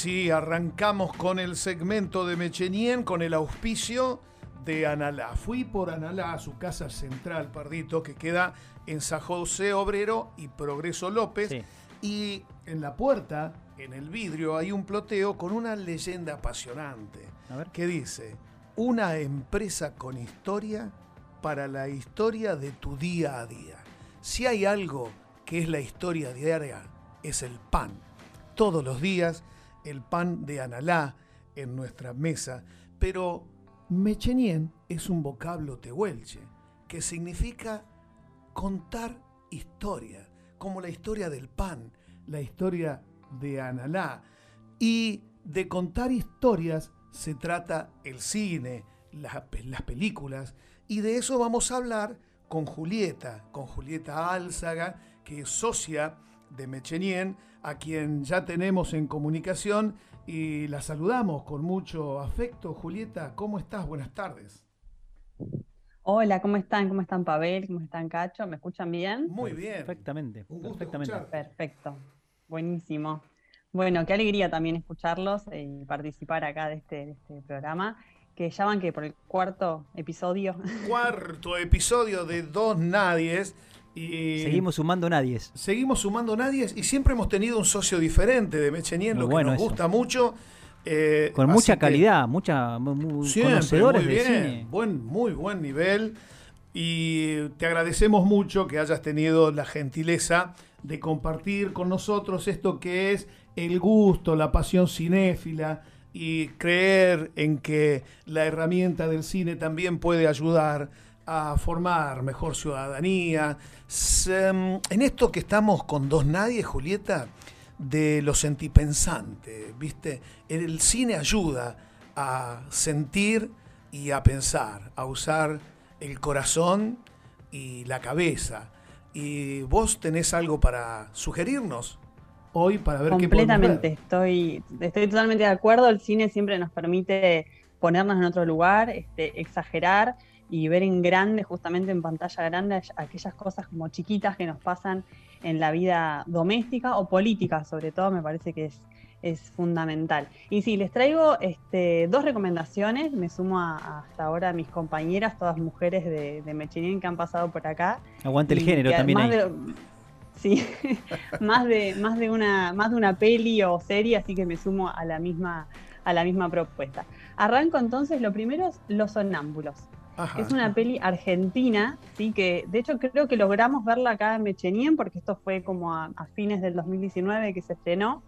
Sí, arrancamos con el segmento de Mechenien con el auspicio de Analá. Fui por Analá a su casa central, Pardito, que queda en San José Obrero y Progreso López. Y en la puerta, en el vidrio, hay un ploteo con una leyenda apasionante que dice, una empresa con historia para la historia de tu día a día. Si hay algo que es la historia diaria, es el pan. Todos los días, el pan de Analá en nuestra mesa. Pero Mechenien es un vocablo tehuelche que significa contar historia, como la historia del pan, la historia de Analá. Y de contar historias se trata el cine, las películas, y de eso vamos a hablar con Julieta, con Julieta Álzaga, que es socia de Mechenien, a quien ya tenemos en comunicación y la saludamos con mucho afecto. Julieta, ¿cómo estás? Buenas tardes. Hola, ¿cómo están? ¿Cómo están Pavel? ¿Cómo están Cacho? ¿Me escuchan bien? Muy bien. Perfectamente. perfectamente. Perfecto. Buenísimo. Bueno, qué alegría también escucharlos y participar acá de este, de este programa que ya van que por el cuarto episodio. Cuarto episodio de Dos Nadies. Y seguimos sumando nadies. Seguimos sumando nadies y siempre hemos tenido un socio diferente de Mechenien, lo que nos gusta mucho. Eh, Con mucha calidad, mucha conocedores de cine. Buen, muy buen nivel. Y te agradecemos mucho que hayas tenido la gentileza de compartir con nosotros esto que es el gusto, la pasión cinéfila, y creer en que la herramienta del cine también puede ayudar a formar mejor ciudadanía. Em, en esto que estamos con dos nadie, Julieta, de lo sentipensante, ¿viste? El cine ayuda a sentir y a pensar, a usar el corazón y la cabeza. ¿Y vos tenés algo para sugerirnos? hoy para ver qué Completamente, estoy, estoy totalmente de acuerdo. El cine siempre nos permite ponernos en otro lugar, este, exagerar y ver en grande, justamente en pantalla grande, aquellas cosas como chiquitas que nos pasan en la vida doméstica o política, sobre todo, me parece que es, es fundamental. Y sí, les traigo este, dos recomendaciones, me sumo hasta ahora a mis compañeras, todas mujeres de, de que han pasado por acá. Aguante el género también. Ahí. Sí, más de, más de una, más de una peli o serie, así que me sumo a la misma, a la misma propuesta. Arranco entonces, lo primero es Los Sonámbulos. Es una peli argentina, sí, que de hecho creo que logramos verla acá en Mechenien, porque esto fue como a, fines del 2019 que se estrenó.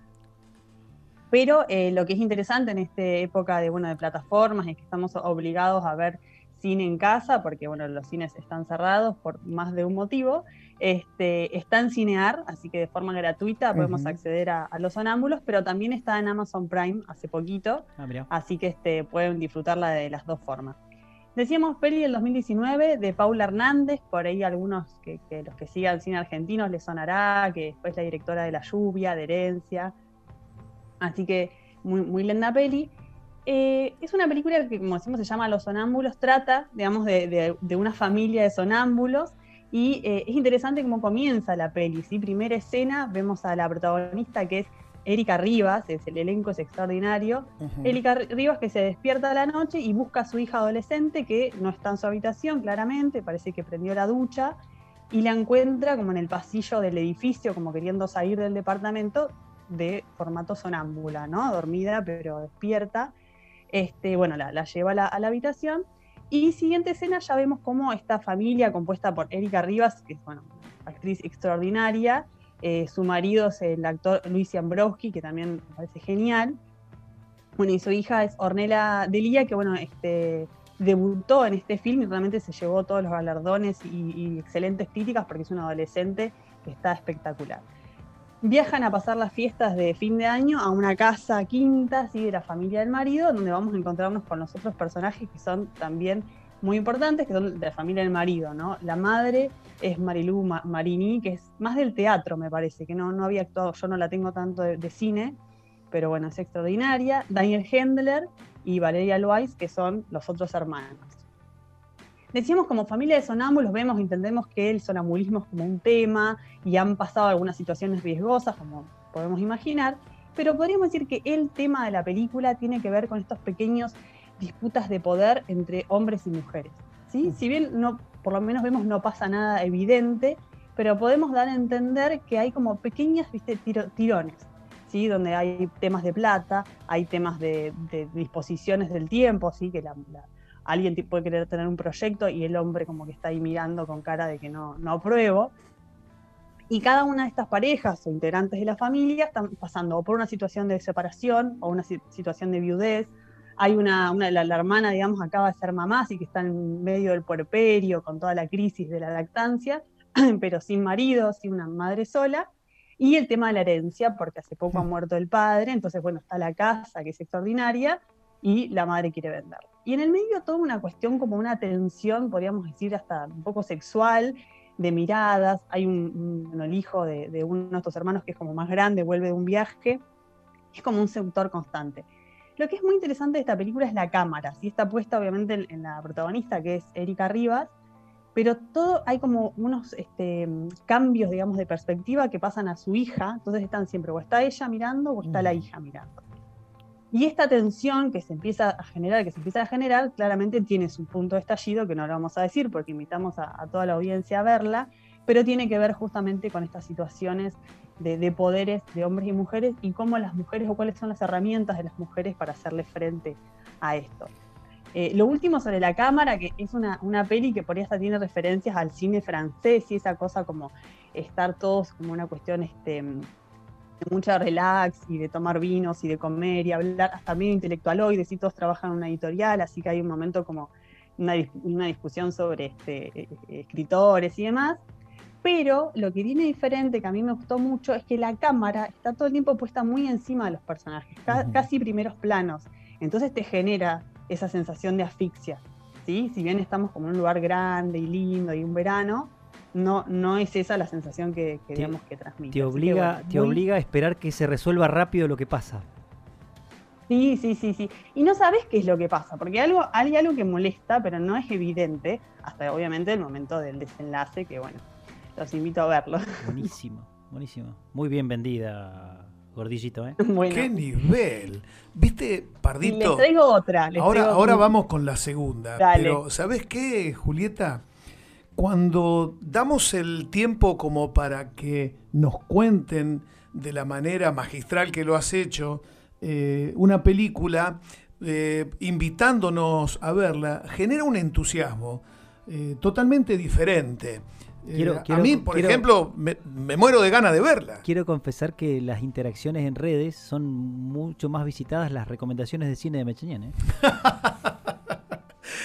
Pero eh, lo que es interesante en esta época de, bueno, de plataformas es que estamos obligados a ver cine en casa, porque bueno, los cines están cerrados por más de un motivo. Este, está en Cinear, así que de forma gratuita podemos acceder a, los sonámbulos, pero también está en Amazon Prime hace poquito, ah, así que este, pueden disfrutarla de las dos formas. Decíamos peli del 2019 de Paula Hernández, por ahí algunos que, los que sigan cine argentino les sonará, que después la directora de La Lluvia, de Herencia, así que muy, muy linda peli. Eh, es una película que, como decimos, se llama Los Sonámbulos, trata, digamos, de, una familia de sonámbulos. Y eh, es interesante cómo comienza la peli. ¿sí? Primera escena, vemos a la protagonista que es Erika Rivas, es, el elenco es extraordinario. Erika Rivas que se despierta a la noche y busca a su hija adolescente que no está en su habitación, claramente, parece que prendió la ducha, y la encuentra como en el pasillo del edificio, como queriendo salir del departamento, de formato sonámbula, ¿no? Dormida pero despierta. Este, bueno, la, lleva a la, habitación. Y siguiente escena ya vemos cómo esta familia compuesta por Erika Rivas, que es bueno, actriz extraordinaria, eh, su marido es el actor Luis Ambrowski, que también me parece genial. Bueno, y su hija es Ornella Delia, que bueno, este, debutó en este film y realmente se llevó todos los galardones y, excelentes críticas porque es una adolescente que está espectacular viajan a pasar las fiestas de fin de año a una casa quinta así, de la familia del marido, donde vamos a encontrarnos con los otros personajes que son también muy importantes, que son de la familia del marido, ¿no? La madre es Marilú Marini, que es más del teatro, me parece, que no, no había actuado, yo no la tengo tanto de, cine, pero bueno, es extraordinaria. Daniel Hendler y Valeria Loaiz, que son los otros hermanos. Decíamos como familia de sonámbulos, vemos, entendemos que el sonambulismo es como un tema y han pasado algunas situaciones riesgosas, como podemos imaginar, pero podríamos decir que el tema de la película tiene que ver con estos pequeños disputas de poder entre hombres y mujeres. ¿sí? Mm. Si bien no, por lo menos vemos no pasa nada evidente, pero podemos dar a entender que hay como pequeñas ¿viste? tirones, ¿sí? donde hay temas de plata, hay temas de, disposiciones del tiempo, ¿sí? que alguien puede querer tener un proyecto y el hombre como que está ahí mirando con cara de que no, no apruebo. Y cada una de estas parejas o integrantes de la familia están pasando por una situación de separación o una situación de viudez. Hay una, una la, la, hermana, digamos, acaba de ser mamá, así que está en medio del puerperio con toda la crisis de la lactancia, pero sin marido, sin una madre sola. Y el tema de la herencia, porque hace poco ha muerto el padre, entonces, bueno, está la casa, que es extraordinaria, y la madre quiere vender. Y en el medio toda una cuestión como una tensión, podríamos decir, hasta un poco sexual, de miradas. Hay un, el hijo de, uno de estos hermanos que es como más grande, vuelve de un viaje. Es como un seductor constante. Lo que es muy interesante de esta película es la cámara. ¿sí? Está puesta obviamente en, la protagonista, que es Erika Rivas, pero todo hay como unos este, cambios, digamos, de perspectiva que pasan a su hija. Entonces están siempre, o está ella mirando o está la hija mirando. Y esta tensión que se empieza a generar, que se empieza a generar, claramente tiene su punto de estallido, que no lo vamos a decir porque invitamos a, toda la audiencia a verla, pero tiene que ver justamente con estas situaciones de, poderes de hombres y mujeres y cómo las mujeres o cuáles son las herramientas de las mujeres para hacerle frente a esto. Eh, lo último sobre la cámara, que es una, una, peli que por ahí hasta tiene referencias al cine francés y esa cosa como estar todos como una cuestión este, mucha relax y de tomar vinos y de comer y hablar, hasta medio intelectualoides y todos trabajan en una editorial, así que hay un momento como una, discusión sobre este, eh, escritores y demás. Pero lo que tiene diferente, que a mí me gustó mucho, es que la cámara está todo el tiempo puesta muy encima de los personajes, casi primeros planos. Entonces te genera esa sensación de asfixia. ¿sí? Si bien estamos como en un lugar grande y lindo y un verano, no, no es esa la sensación que, que digamos que transmite. Te obliga, te obliga a esperar que se resuelva rápido lo que pasa. Sí, sí, sí, sí. Y no sabes qué es lo que pasa, porque algo, hay algo que molesta, pero no es evidente, hasta obviamente el momento del desenlace, que bueno, los invito a verlo. Buenísimo, buenísimo. Muy bien vendida, gordillito, ¿eh? ¡Qué nivel! ¿Viste, Pardito? Les traigo otra. ahora, ahora vamos con la segunda. Pero, ¿sabes qué, Julieta? Cuando damos el tiempo como para que nos cuenten de la manera magistral que lo has hecho, eh, una película, eh, invitándonos a verla, genera un entusiasmo eh, totalmente diferente. A mí, por ejemplo, me, muero de ganas de verla. Quiero confesar que las interacciones en redes son mucho más visitadas las recomendaciones de cine de Mecheñén. ¿eh?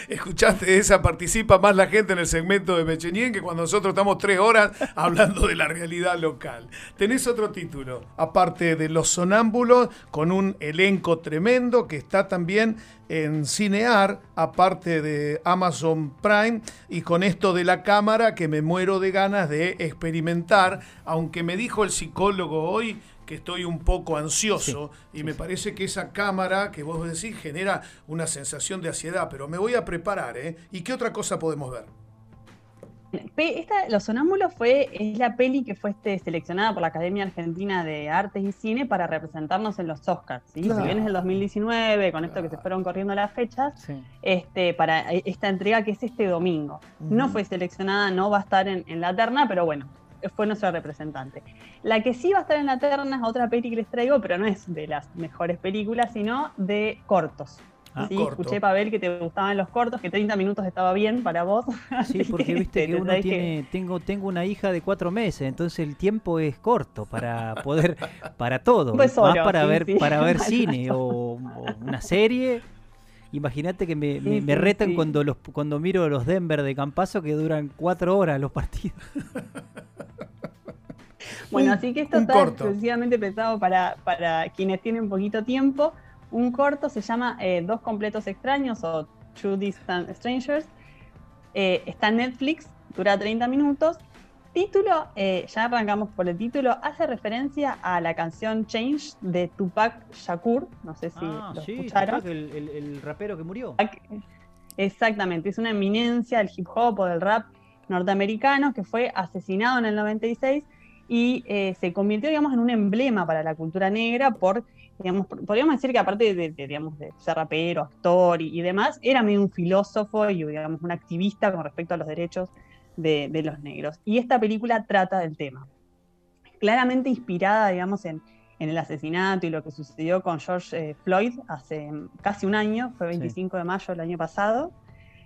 escuchaste esa, participa más la gente en el segmento de Mechenien que cuando nosotros estamos tres horas hablando de la realidad local. Tenés otro título, aparte de Los Sonámbulos, con un elenco tremendo que está también en Cinear, aparte de Amazon Prime, y con esto de la cámara que me muero de ganas de experimentar, aunque me dijo el psicólogo hoy que estoy un poco ansioso y me parece que esa cámara que vos decís genera una sensación de ansiedad, pero me voy a preparar, ¿eh? ¿Y qué otra cosa podemos ver? Esta, Los Sonámbulos fue, es la peli que fue este, seleccionada por la Academia Argentina de Artes y Cine para representarnos en los Oscars. ¿sí? Si bien es el 2019, con esto que se fueron corriendo las fechas, este, para esta entrega que es este domingo. No fue seleccionada, no va a estar en, en la terna, pero bueno, fue nuestra representante. La que sí va a estar en la terna es otra peli que les traigo, pero no es de las mejores películas, sino de cortos. Ah, sí, escuché, Pavel, que te gustaban los cortos, que 30 minutos estaba bien para vos. Sí, porque viste que uno tiene, tengo, tengo una hija de cuatro meses, entonces el tiempo es corto para poder, para todo, más para ver, para ver cine o, una serie. Imagínate que me, me, retan cuando los cuando miro los Denver de Campazo que duran cuatro horas los partidos. Bueno, así que esto está exclusivamente pensado para, para quienes tienen un poquito tiempo. Un corto se llama eh, Dos completos extraños o Two Distant Strangers. Eh, está en Netflix, dura 30 minutos. Título, eh, ya arrancamos por el título, hace referencia a la canción Change de Tupac Shakur. No sé si ah, lo escucharon. el, el rapero que murió. Exactamente, es una eminencia del hip hop o del rap norteamericano que fue asesinado en el 96 y eh, se convirtió, digamos, en un emblema para la cultura negra por, digamos, podríamos decir que aparte de, digamos, de ser rapero, actor y, demás, era medio un filósofo y, digamos, un activista con respecto a los derechos de, los negros. Y esta película trata del tema. Claramente inspirada, digamos, en, el asesinato y lo que sucedió con George eh, Floyd hace casi un año, fue 25 de mayo del año pasado.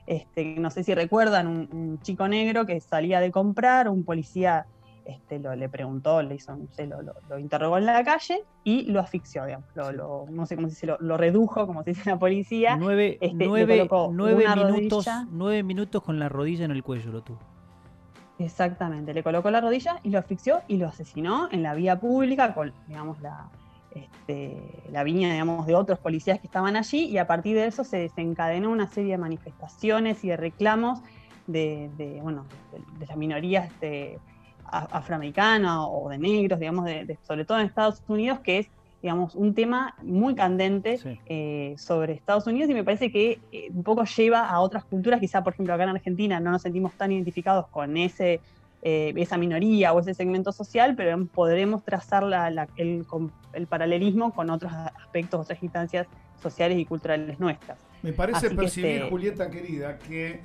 Este, no sé si recuerdan, un, chico negro que salía de comprar, un policía este, lo, le preguntó, le hizo, lo, interrogó en la calle y lo asfixió, digamos, no sé cómo se dice, lo, redujo, como se dice la policía. Nueve, este, minutos, nueve minutos con la rodilla en el cuello lo tuvo. Exactamente, le colocó la rodilla y lo asfixió y lo asesinó en la vía pública con, digamos, la, este, la viña, digamos, de otros policías que estaban allí y a partir de eso se desencadenó una serie de manifestaciones y de reclamos de, bueno, de, las minorías de, afroamericanas o de negros, digamos, sobre todo en Estados Unidos, que es digamos, un tema muy candente eh, sobre Estados Unidos y me parece que eh, un poco lleva a otras culturas, quizá por ejemplo acá en Argentina no nos sentimos tan identificados con ese, eh, esa minoría o ese segmento social, pero podremos trazar el, el, paralelismo con otros aspectos, otras instancias sociales y culturales nuestras. Me parece percibir, este Julieta querida, que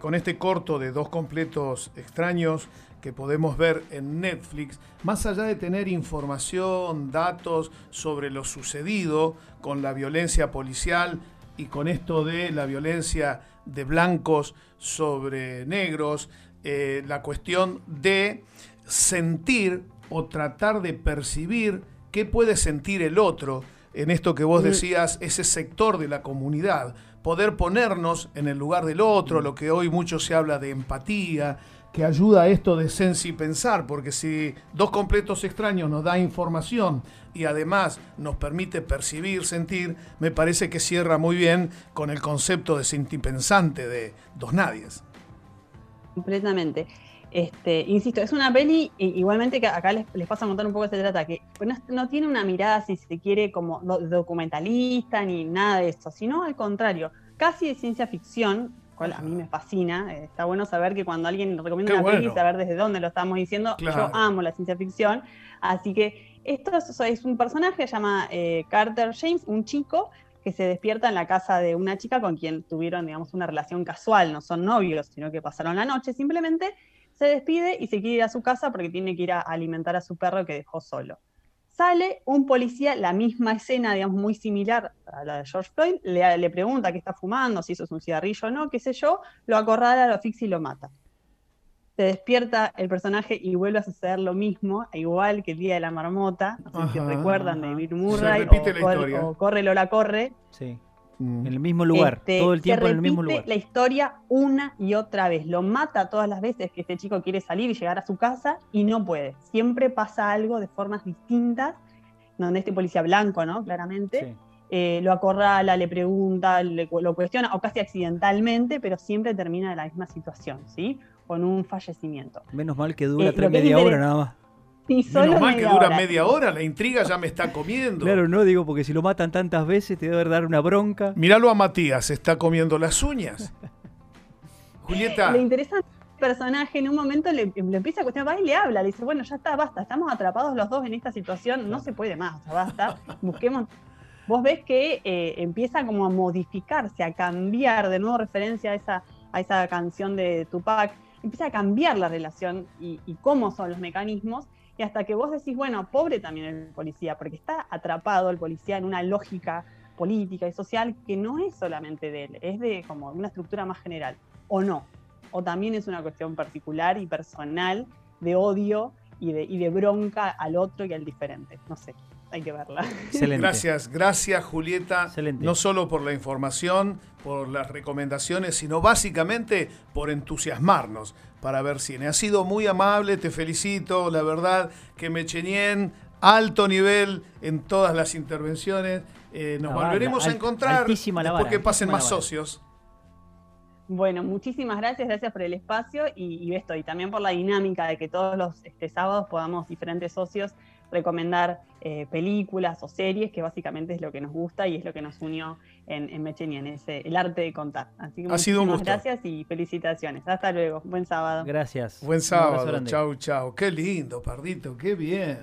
con este corto de dos completos extraños, que podemos ver en Netflix, más allá de tener información, datos sobre lo sucedido con la violencia policial y con esto de la violencia de blancos sobre negros, eh, la cuestión de sentir o tratar de percibir qué puede sentir el otro en esto que vos mm. decías, ese sector de la comunidad, poder ponernos en el lugar del otro, lo que hoy mucho se habla de empatía, que ayuda a esto de sensi pensar, porque si dos completos extraños nos da información y además nos permite percibir, sentir, me parece que cierra muy bien con el concepto de sentipensante de dos nadies. Completamente. Este, insisto, es una peli, igualmente que acá les, les paso a contar un poco de se trata, que no, no, tiene una mirada, si se quiere, como documentalista ni nada de eso, sino al contrario, casi de ciencia ficción, a mí me fascina. Eh, está bueno saber que cuando alguien recomienda una peli, saber desde dónde lo estamos diciendo. Yo amo la ciencia ficción. Así que esto es, un personaje, se llama eh, Carter James, un chico que se despierta en la casa de una chica con quien tuvieron, digamos, una relación casual, no son novios, sino que pasaron la noche simplemente, se despide y se quiere ir a su casa porque tiene que ir a alimentar a su perro que dejó solo. Sale un policía, la misma escena, digamos, muy similar a la de George Floyd, le, pregunta qué está fumando, si eso es un cigarrillo o no, qué sé yo, lo acorrala, lo asfixia y lo mata. Se despierta el personaje y vuelve a suceder lo mismo, igual que el día de la marmota, no sé si recuerdan de Bill Murray, o, o, Corre Lola Corre. Sí. Mm. En el mismo lugar, este, todo el tiempo en el mismo lugar. La historia una y otra vez. Lo mata todas las veces que este chico quiere salir y llegar a su casa y no puede. Siempre pasa algo de formas distintas, donde este policía blanco, ¿no? Claramente. Eh, lo acorrala, le pregunta, lo cuestiona, o casi accidentalmente, pero siempre termina en la misma situación, ¿sí? Con un fallecimiento. Menos mal que dura eh, tres media hora nada más. Menos mal que dura media hora, la intriga ya me está comiendo. Claro, no digo porque si lo matan tantas veces te debe dar una bronca. Míralo a Matías, se está comiendo las uñas. Julieta. Le interesa el personaje, en un momento le, empieza a cuestionar, va y le habla, le dice, bueno, ya está, basta, estamos atrapados los dos en esta situación, no se puede más, o basta, busquemos. Vos ves que eh, empieza como a modificarse, a cambiar, de nuevo referencia a esa, a esa canción de Tupac, empieza a cambiar la relación y cómo son los mecanismos, y hasta que vos decís, bueno, pobre también el policía, porque está atrapado el policía en una lógica política y social que no es solamente de él, es de como una estructura más general, o no, o también es una cuestión particular y personal de odio y de, y de bronca al otro y al diferente, no sé hay que verla. Gracias, gracias Julieta, no solo por la información, por las recomendaciones, sino básicamente por entusiasmarnos para ver cine. Ha sido muy amable, te felicito, la verdad que Mechenien, alto nivel en todas las intervenciones. Eh, nos volveremos a encontrar después que pasen más socios. Bueno, muchísimas gracias, gracias por el espacio y, esto, y también por la dinámica de que todos los este, sábados podamos diferentes socios recomendar eh, películas o series, que básicamente es lo que nos gusta y es lo que nos unió en, en Mechenien, es el arte de contar. Así que ha sido un gusto. gracias y felicitaciones. Hasta luego. Buen sábado. Gracias. Buen sábado. Chau, chau. Qué lindo, Pardito, qué bien.